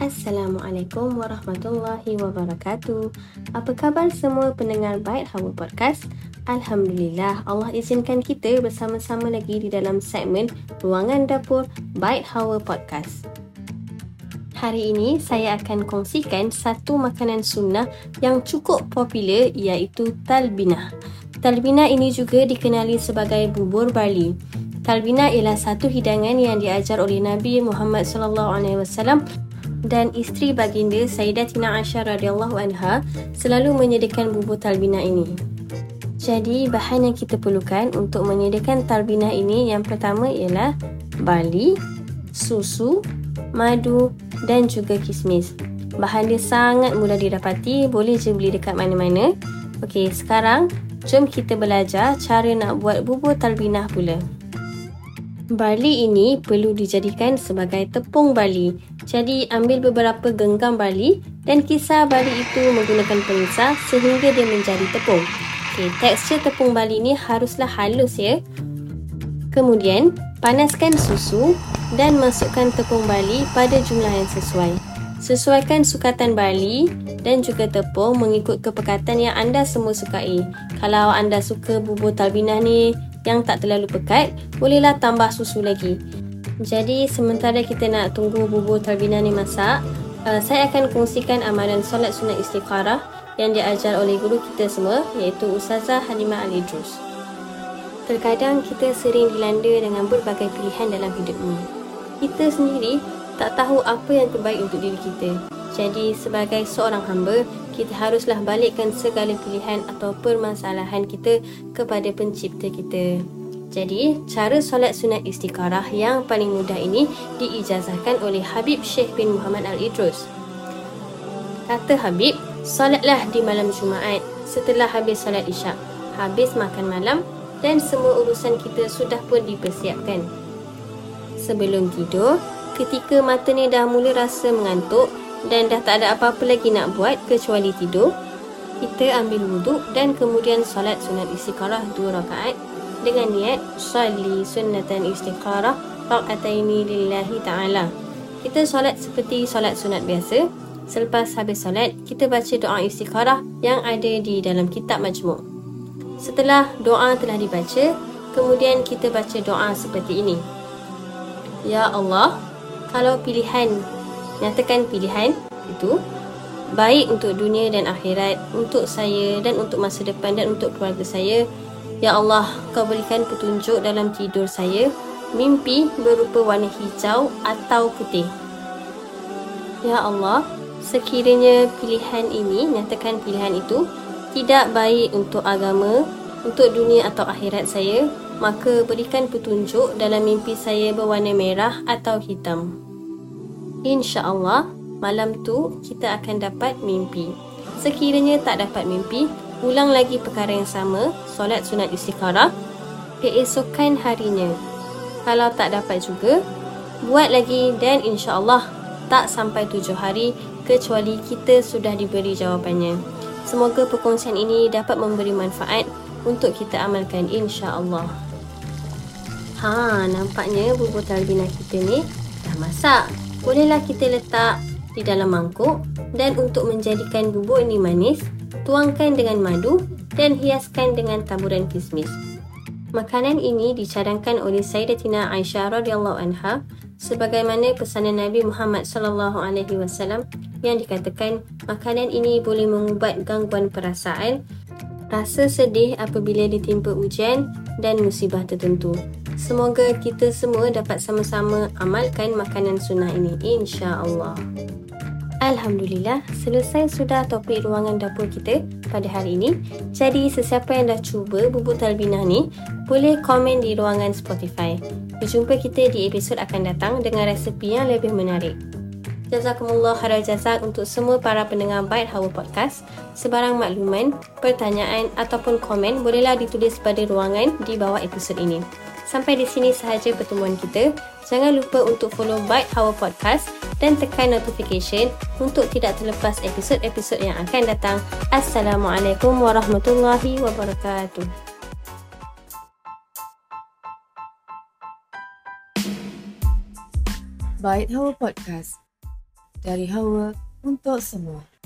Assalamualaikum warahmatullahi wabarakatuh. Apa khabar semua pendengar Baik Hawa Podcast? Alhamdulillah Allah izinkan kita bersama-sama lagi di dalam segmen Ruangan Dapur Baik Hawa Podcast. Hari ini saya akan kongsikan satu makanan sunnah yang cukup popular iaitu talbinah. Talbinah ini juga dikenali sebagai bubur barli. Talbinah ialah satu hidangan yang diajar oleh Nabi Muhammad sallallahu alaihi wasallam dan isteri baginda Sayyidatina Aisyah radhiyallahu anha selalu menyediakan bubur talbina ini. Jadi bahan yang kita perlukan untuk menyediakan talbina ini yang pertama ialah barli, susu, madu dan juga kismis. Bahan dia sangat mudah didapati, boleh je beli dekat mana-mana. Okey, sekarang jom kita belajar cara nak buat bubur talbinah pula. Barli ini perlu dijadikan sebagai tepung barli. Jadi ambil beberapa genggam barli dan kisar barli itu menggunakan penyisar sehingga dia menjadi tepung. Okay, tekstur tepung barli ini haruslah halus ya. Kemudian panaskan susu dan masukkan tepung barli pada jumlah yang sesuai. Sesuaikan sukatan barli dan juga tepung mengikut kepekatan yang anda semua sukai. Kalau anda suka bubur talbinah ni yang tak terlalu pekat, bolehlah tambah susu lagi. Jadi sementara kita nak tunggu bubur talbina ni masak, uh, saya akan kongsikan amalan solat sunat istiqarah yang diajar oleh guru kita semua iaitu Ustazah Halimah Al-Idrus. Terkadang kita sering dilanda dengan berbagai pilihan dalam hidup ini. Kita sendiri tak tahu apa yang terbaik untuk diri kita. Jadi sebagai seorang hamba, kita haruslah balikkan segala pilihan atau permasalahan kita kepada pencipta kita. Jadi, cara solat sunat istiqarah yang paling mudah ini diijazahkan oleh Habib Syekh bin Muhammad Al-Idrus. Kata Habib, solatlah di malam Jumaat setelah habis solat isyak, habis makan malam dan semua urusan kita sudah pun dipersiapkan. Sebelum tidur, ketika mata ni dah mula rasa mengantuk, dan dah tak ada apa-apa lagi nak buat kecuali tidur, kita ambil wuduk dan kemudian solat sunat istiqarah dua rakaat dengan niat sali sunnatan istiqarah rakaataini lillahi ta'ala. Kita solat seperti solat sunat biasa. Selepas habis solat, kita baca doa istiqarah yang ada di dalam kitab majmuk. Setelah doa telah dibaca, kemudian kita baca doa seperti ini. Ya Allah, kalau pilihan nyatakan pilihan itu baik untuk dunia dan akhirat, untuk saya dan untuk masa depan dan untuk keluarga saya. Ya Allah, kau berikan petunjuk dalam tidur saya, mimpi berupa warna hijau atau putih. Ya Allah, sekiranya pilihan ini, nyatakan pilihan itu, tidak baik untuk agama, untuk dunia atau akhirat saya, maka berikan petunjuk dalam mimpi saya berwarna merah atau hitam. InsyaAllah, malam tu kita akan dapat mimpi. Sekiranya tak dapat mimpi, ulang lagi perkara yang sama, solat sunat istiqarah, keesokan harinya. Kalau tak dapat juga, buat lagi dan insyaAllah tak sampai tujuh hari kecuali kita sudah diberi jawapannya. Semoga perkongsian ini dapat memberi manfaat untuk kita amalkan insyaAllah. Ha, nampaknya bubur talbina kita ni dah masak bolehlah kita letak di dalam mangkuk dan untuk menjadikan bubur ini manis, tuangkan dengan madu dan hiaskan dengan taburan kismis. Makanan ini dicadangkan oleh Sayyidatina Aisyah radhiyallahu anha sebagaimana pesanan Nabi Muhammad sallallahu alaihi wasallam yang dikatakan makanan ini boleh mengubat gangguan perasaan, rasa sedih apabila ditimpa ujian dan musibah tertentu. Semoga kita semua dapat sama-sama amalkan makanan sunnah ini insya-Allah. Alhamdulillah, selesai sudah topik ruangan dapur kita pada hari ini. Jadi, sesiapa yang dah cuba bubur talbinah ni, boleh komen di ruangan Spotify. Berjumpa kita di episod akan datang dengan resepi yang lebih menarik. Jazakumullah khairal jazak untuk semua para pendengar Byte Hawa Podcast. Sebarang makluman, pertanyaan ataupun komen bolehlah ditulis pada ruangan di bawah episod ini. Sampai di sini sahaja pertemuan kita. Jangan lupa untuk follow Byte Our Podcast dan tekan notification untuk tidak terlepas episod-episod yang akan datang. Assalamualaikum warahmatullahi wabarakatuh. Byte Our Podcast dari Hawa untuk semua.